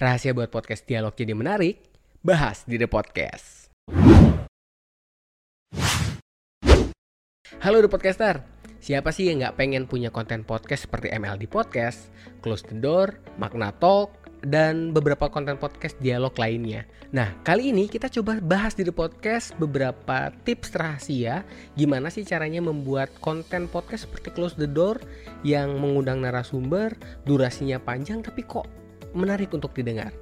Rahasia buat podcast dialog jadi menarik? Bahas di The Podcast. Halo The Podcaster, siapa sih yang nggak pengen punya konten podcast seperti MLD Podcast, Close the Door, Magna Talk, dan beberapa konten podcast dialog lainnya. Nah, kali ini kita coba bahas di The Podcast beberapa tips rahasia gimana sih caranya membuat konten podcast seperti Close the Door yang mengundang narasumber, durasinya panjang tapi kok menarik untuk didengar.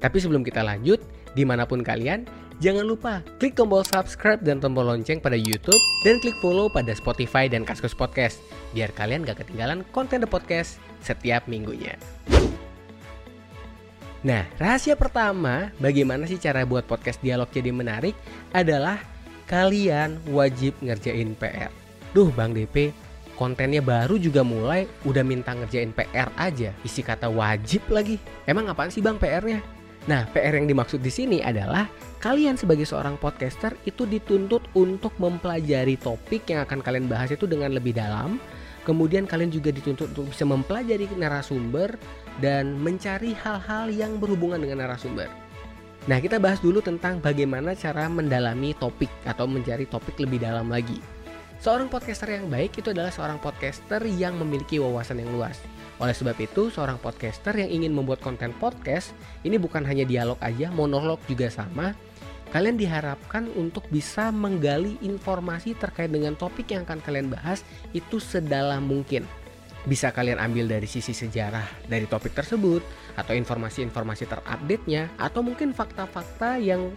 Tapi sebelum kita lanjut, di mana pun kalian, jangan lupa klik tombol subscribe dan tombol lonceng pada YouTube dan klik follow pada Spotify dan Kaskus Podcast biar kalian gak ketinggalan konten The Podcast setiap minggunya. Nah, rahasia pertama bagaimana sih cara buat podcast dialog jadi menarik adalah kalian wajib ngerjain PR. Duh, Bang DP, kontennya baru juga mulai udah minta ngerjain PR aja. Isi kata wajib lagi. Emang apaan sih Bang PR-nya? Nah, PR yang dimaksud di sini adalah kalian sebagai seorang podcaster itu dituntut untuk mempelajari topik yang akan kalian bahas itu dengan lebih dalam. Kemudian kalian juga dituntut untuk bisa mempelajari narasumber dan mencari hal-hal yang berhubungan dengan narasumber. Nah, kita bahas dulu tentang bagaimana cara mendalami topik atau mencari topik lebih dalam lagi. Seorang podcaster yang baik itu adalah seorang podcaster yang memiliki wawasan yang luas. Oleh sebab itu, seorang podcaster yang ingin membuat konten podcast ini bukan hanya dialog aja, monolog juga sama. Kalian diharapkan untuk bisa menggali informasi terkait dengan topik yang akan kalian bahas itu sedalam mungkin. Bisa kalian ambil dari sisi sejarah dari topik tersebut, atau informasi-informasi terupdate-nya, atau mungkin fakta-fakta yang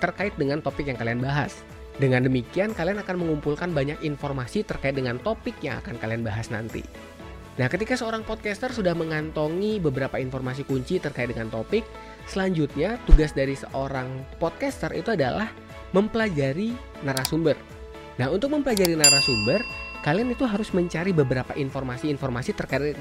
terkait dengan topik yang kalian bahas. Dengan demikian, kalian akan mengumpulkan banyak informasi terkait dengan topik yang akan kalian bahas nanti. Nah, ketika seorang podcaster sudah mengantongi beberapa informasi kunci terkait dengan topik, selanjutnya tugas dari seorang podcaster itu adalah mempelajari narasumber. Nah, untuk mempelajari narasumber, kalian itu harus mencari beberapa informasi-informasi terkait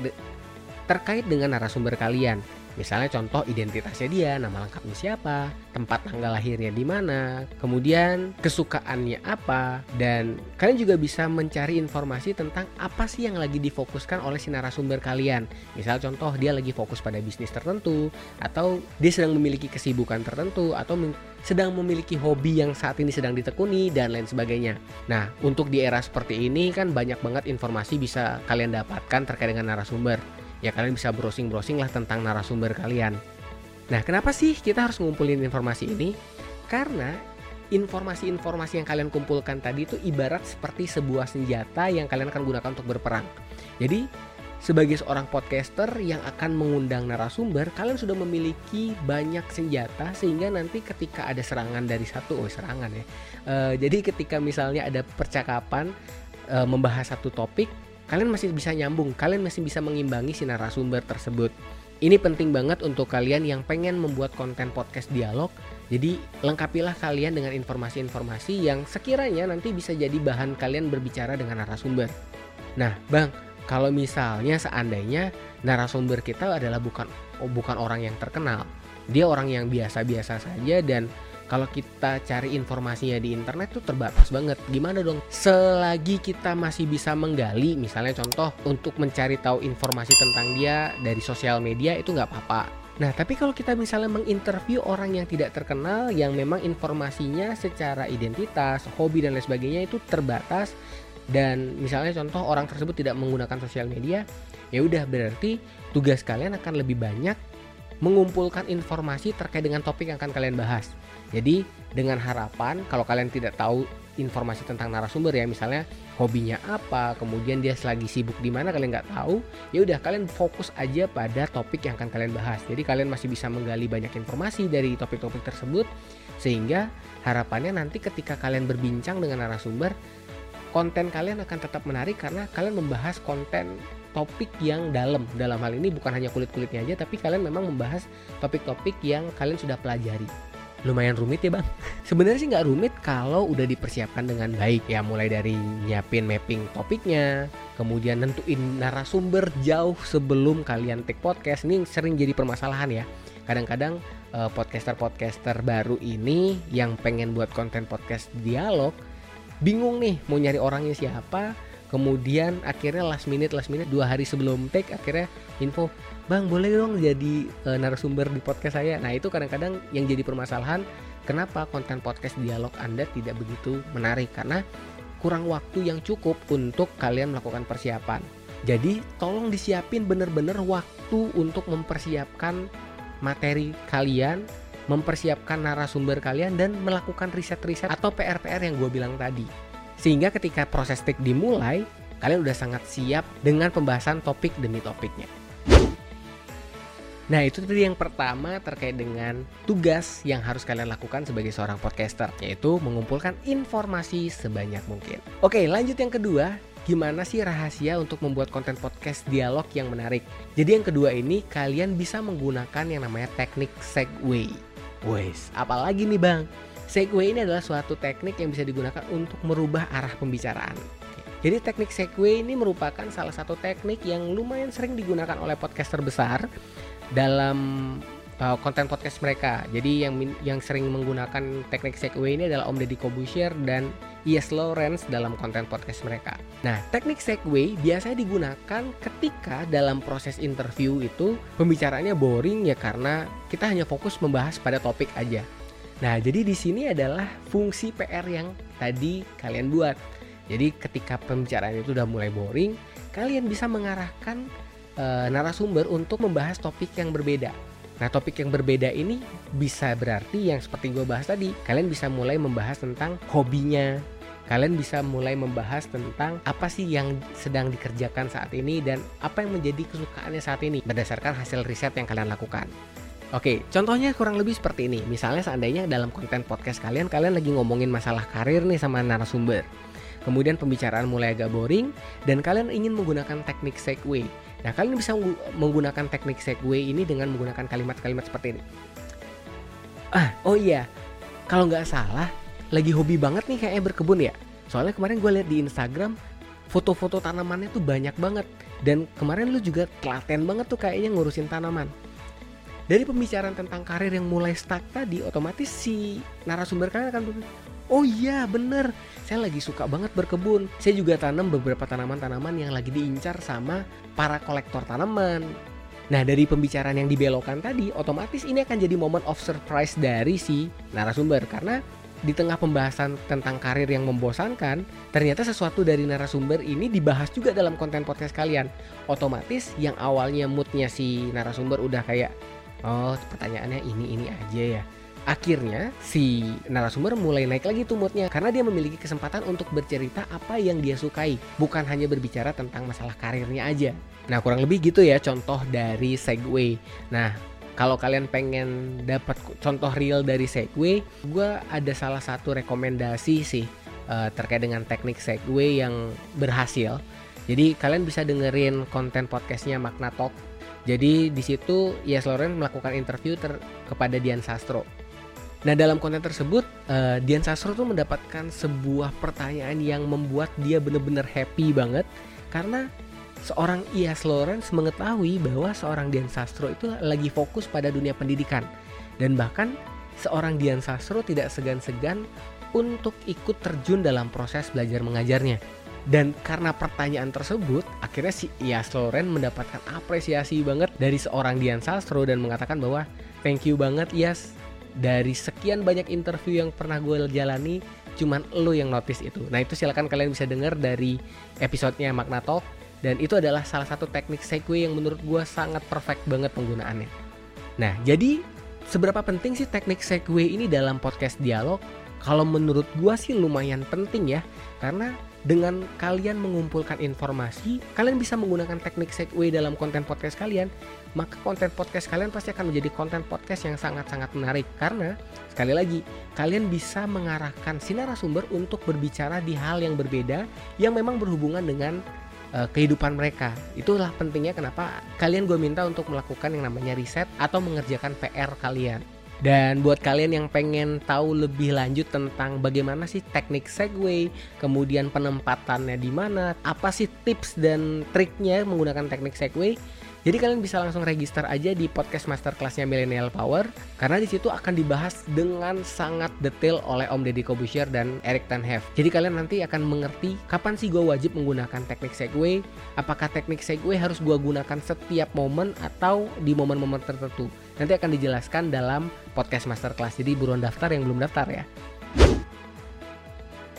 terkait dengan narasumber kalian. Misalnya contoh identitasnya dia, nama lengkapnya siapa, tempat tanggal lahirnya di mana, kemudian kesukaannya apa, dan kalian juga bisa mencari informasi tentang apa sih yang lagi difokuskan oleh si narasumber kalian. Misal contoh dia lagi fokus pada bisnis tertentu, atau dia sedang memiliki kesibukan tertentu, atau sedang memiliki hobi yang saat ini sedang ditekuni dan lain sebagainya. Nah, untuk di era seperti ini kan banyak banget informasi bisa kalian dapatkan terkait dengan narasumber ya kalian bisa browsing-browsing lah tentang narasumber kalian. Nah, kenapa sih kita harus ngumpulin informasi ini? Karena informasi-informasi yang kalian kumpulkan tadi itu ibarat seperti sebuah senjata yang kalian akan gunakan untuk berperang. Jadi, sebagai seorang podcaster yang akan mengundang narasumber, kalian sudah memiliki banyak senjata sehingga nanti ketika ada serangan dari satu, oh serangan ya. E, jadi ketika misalnya ada percakapan e, membahas satu topik, kalian masih bisa nyambung, kalian masih bisa mengimbangi si narasumber tersebut. Ini penting banget untuk kalian yang pengen membuat konten podcast dialog. Jadi lengkapilah kalian dengan informasi-informasi yang sekiranya nanti bisa jadi bahan kalian berbicara dengan narasumber. Nah, Bang, kalau misalnya seandainya narasumber kita adalah bukan oh, bukan orang yang terkenal, dia orang yang biasa-biasa saja dan kalau kita cari informasinya di internet tuh terbatas banget. Gimana dong? Selagi kita masih bisa menggali, misalnya contoh untuk mencari tahu informasi tentang dia dari sosial media itu nggak apa-apa. Nah, tapi kalau kita misalnya menginterview orang yang tidak terkenal yang memang informasinya secara identitas, hobi dan lain sebagainya itu terbatas dan misalnya contoh orang tersebut tidak menggunakan sosial media, ya udah berarti tugas kalian akan lebih banyak mengumpulkan informasi terkait dengan topik yang akan kalian bahas. Jadi dengan harapan kalau kalian tidak tahu informasi tentang narasumber ya misalnya hobinya apa, kemudian dia selagi sibuk di mana kalian nggak tahu, ya udah kalian fokus aja pada topik yang akan kalian bahas. Jadi kalian masih bisa menggali banyak informasi dari topik-topik tersebut sehingga harapannya nanti ketika kalian berbincang dengan narasumber konten kalian akan tetap menarik karena kalian membahas konten topik yang dalam. Dalam hal ini bukan hanya kulit-kulitnya aja tapi kalian memang membahas topik-topik yang kalian sudah pelajari. Lumayan rumit ya bang? Sebenarnya sih nggak rumit kalau udah dipersiapkan dengan baik ya. Mulai dari nyiapin mapping topiknya kemudian nentuin narasumber jauh sebelum kalian take podcast. Ini sering jadi permasalahan ya. Kadang-kadang uh, podcaster-podcaster baru ini yang pengen buat konten podcast dialog bingung nih mau nyari orangnya siapa kemudian akhirnya last minute last minute dua hari sebelum take akhirnya info bang boleh dong jadi uh, narasumber di podcast saya. Nah itu kadang-kadang yang jadi permasalahan kenapa konten podcast dialog anda tidak begitu menarik? Karena kurang waktu yang cukup untuk kalian melakukan persiapan. Jadi tolong disiapin bener-bener waktu untuk mempersiapkan materi kalian mempersiapkan narasumber kalian dan melakukan riset-riset atau PR-PR yang gue bilang tadi. Sehingga ketika proses take dimulai, kalian udah sangat siap dengan pembahasan topik demi topiknya. Nah itu tadi yang pertama terkait dengan tugas yang harus kalian lakukan sebagai seorang podcaster Yaitu mengumpulkan informasi sebanyak mungkin Oke lanjut yang kedua Gimana sih rahasia untuk membuat konten podcast dialog yang menarik? Jadi yang kedua ini kalian bisa menggunakan yang namanya teknik segue Wes, apalagi nih bang? Segue ini adalah suatu teknik yang bisa digunakan untuk merubah arah pembicaraan. Jadi teknik segue ini merupakan salah satu teknik yang lumayan sering digunakan oleh podcaster besar dalam uh, konten podcast mereka. Jadi yang yang sering menggunakan teknik segue ini adalah Om Deddy Kobusier dan Yes Lawrence dalam konten podcast mereka. Nah, teknik segue biasanya digunakan ketika dalam proses interview itu pembicaraannya boring ya karena kita hanya fokus membahas pada topik aja. Nah, jadi di sini adalah fungsi PR yang tadi kalian buat. Jadi ketika pembicaraan itu udah mulai boring, kalian bisa mengarahkan e, narasumber untuk membahas topik yang berbeda. Nah, topik yang berbeda ini bisa berarti yang seperti gue bahas tadi, kalian bisa mulai membahas tentang hobinya, kalian bisa mulai membahas tentang apa sih yang sedang dikerjakan saat ini dan apa yang menjadi kesukaannya saat ini berdasarkan hasil riset yang kalian lakukan. Oke, contohnya kurang lebih seperti ini. Misalnya seandainya dalam konten podcast kalian, kalian lagi ngomongin masalah karir nih sama narasumber. Kemudian pembicaraan mulai agak boring dan kalian ingin menggunakan teknik segue. Nah, kalian bisa menggunakan teknik segue ini dengan menggunakan kalimat-kalimat seperti ini. Ah, oh iya. Kalau nggak salah, lagi hobi banget nih kayaknya berkebun ya. Soalnya kemarin gue lihat di Instagram foto-foto tanamannya tuh banyak banget. Dan kemarin lu juga telaten banget tuh kayaknya ngurusin tanaman. Dari pembicaraan tentang karir yang mulai stuck tadi, otomatis si narasumber kalian akan berpikir, oh iya bener, saya lagi suka banget berkebun. Saya juga tanam beberapa tanaman-tanaman yang lagi diincar sama para kolektor tanaman. Nah dari pembicaraan yang dibelokkan tadi, otomatis ini akan jadi momen of surprise dari si narasumber karena di tengah pembahasan tentang karir yang membosankan, ternyata sesuatu dari narasumber ini dibahas juga dalam konten podcast kalian. Otomatis yang awalnya moodnya si narasumber udah kayak, oh pertanyaannya ini ini aja ya. Akhirnya si narasumber mulai naik lagi tuh moodnya karena dia memiliki kesempatan untuk bercerita apa yang dia sukai, bukan hanya berbicara tentang masalah karirnya aja. Nah kurang lebih gitu ya contoh dari segue. Nah kalau kalian pengen dapat contoh real dari Segway, gue ada salah satu rekomendasi sih uh, terkait dengan teknik Segway yang berhasil. Jadi kalian bisa dengerin konten podcastnya Magna Talk. Jadi di situ Yes Loren melakukan interview ter kepada Dian Sastro. Nah dalam konten tersebut uh, Dian Sastro tuh mendapatkan sebuah pertanyaan yang membuat dia bener-bener happy banget karena seorang Ias Lawrence mengetahui bahwa seorang Dian Sastro itu lagi fokus pada dunia pendidikan dan bahkan seorang Dian Sastro tidak segan-segan untuk ikut terjun dalam proses belajar mengajarnya. Dan karena pertanyaan tersebut, akhirnya si Ias Loren mendapatkan apresiasi banget dari seorang Dian Sastro dan mengatakan bahwa thank you banget Ias dari sekian banyak interview yang pernah gue jalani cuman lo yang notice itu. Nah itu silakan kalian bisa dengar dari episodenya Magna Talk dan itu adalah salah satu teknik segue yang menurut gue sangat perfect banget penggunaannya. Nah, jadi seberapa penting sih teknik segue ini dalam podcast dialog? Kalau menurut gue sih lumayan penting ya, karena dengan kalian mengumpulkan informasi, kalian bisa menggunakan teknik segue dalam konten podcast kalian, maka konten podcast kalian pasti akan menjadi konten podcast yang sangat-sangat menarik karena sekali lagi kalian bisa mengarahkan si narasumber untuk berbicara di hal yang berbeda yang memang berhubungan dengan uh, kehidupan mereka. Itulah pentingnya kenapa kalian gue minta untuk melakukan yang namanya riset atau mengerjakan PR kalian. Dan buat kalian yang pengen tahu lebih lanjut tentang bagaimana sih teknik segue, kemudian penempatannya di mana, apa sih tips dan triknya menggunakan teknik segue, Jadi kalian bisa langsung register aja di podcast masterclassnya Millennial Power karena di situ akan dibahas dengan sangat detail oleh Om Deddy Kobusier dan Eric Tanhef. Jadi kalian nanti akan mengerti kapan sih gue wajib menggunakan teknik segway, apakah teknik segway harus gue gunakan setiap momen atau di momen-momen tertentu. Nanti akan dijelaskan dalam podcast masterclass. Jadi buruan daftar yang belum daftar ya.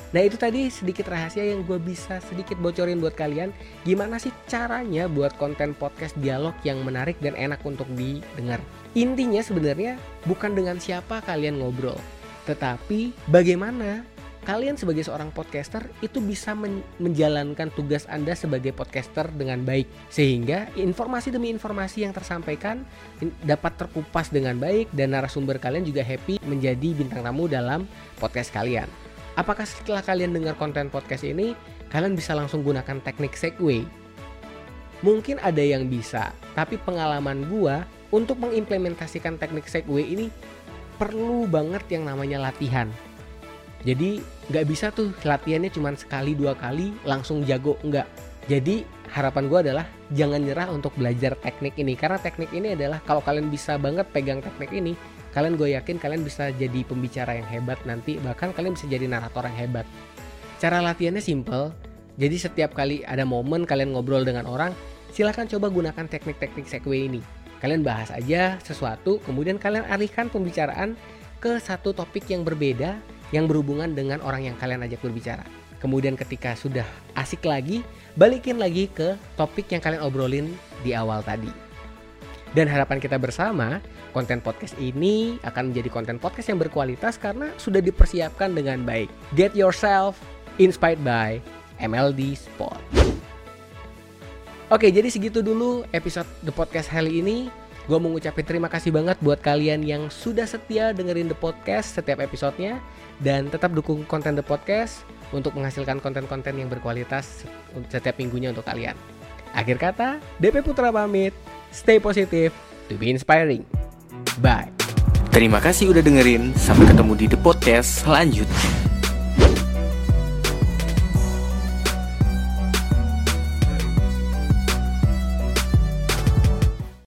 Nah itu tadi sedikit rahasia yang gue bisa sedikit bocorin buat kalian. Gimana sih caranya buat konten podcast dialog yang menarik dan enak untuk didengar? Intinya sebenarnya bukan dengan siapa kalian ngobrol Tetapi bagaimana kalian sebagai seorang podcaster itu bisa men menjalankan tugas Anda sebagai podcaster dengan baik. Sehingga informasi demi informasi yang tersampaikan dapat terkupas dengan baik dan narasumber kalian juga happy menjadi bintang tamu dalam podcast kalian. Apakah setelah kalian dengar konten podcast ini, kalian bisa langsung gunakan teknik segway? Mungkin ada yang bisa, tapi pengalaman gua untuk mengimplementasikan teknik segway ini perlu banget yang namanya latihan. Jadi nggak bisa tuh latihannya cuma sekali dua kali langsung jago nggak. Jadi harapan gue adalah jangan nyerah untuk belajar teknik ini karena teknik ini adalah kalau kalian bisa banget pegang teknik ini kalian gue yakin kalian bisa jadi pembicara yang hebat nanti bahkan kalian bisa jadi narator yang hebat. Cara latihannya simple jadi setiap kali ada momen kalian ngobrol dengan orang silahkan coba gunakan teknik-teknik segway ini. Kalian bahas aja sesuatu kemudian kalian alihkan pembicaraan ke satu topik yang berbeda yang berhubungan dengan orang yang kalian ajak berbicara. Kemudian ketika sudah asik lagi balikin lagi ke topik yang kalian obrolin di awal tadi dan harapan kita bersama konten podcast ini akan menjadi konten podcast yang berkualitas karena sudah dipersiapkan dengan baik. Get yourself inspired by MLD Sport. Oke, jadi segitu dulu episode The Podcast kali ini. Gue mau ngucapin terima kasih banget buat kalian yang sudah setia dengerin The Podcast setiap episodenya. Dan tetap dukung konten The Podcast untuk menghasilkan konten-konten yang berkualitas setiap minggunya untuk kalian. Akhir kata, DP Putra pamit. Stay positive to be inspiring. Bye. Terima kasih udah dengerin. Sampai ketemu di The Podcast selanjutnya.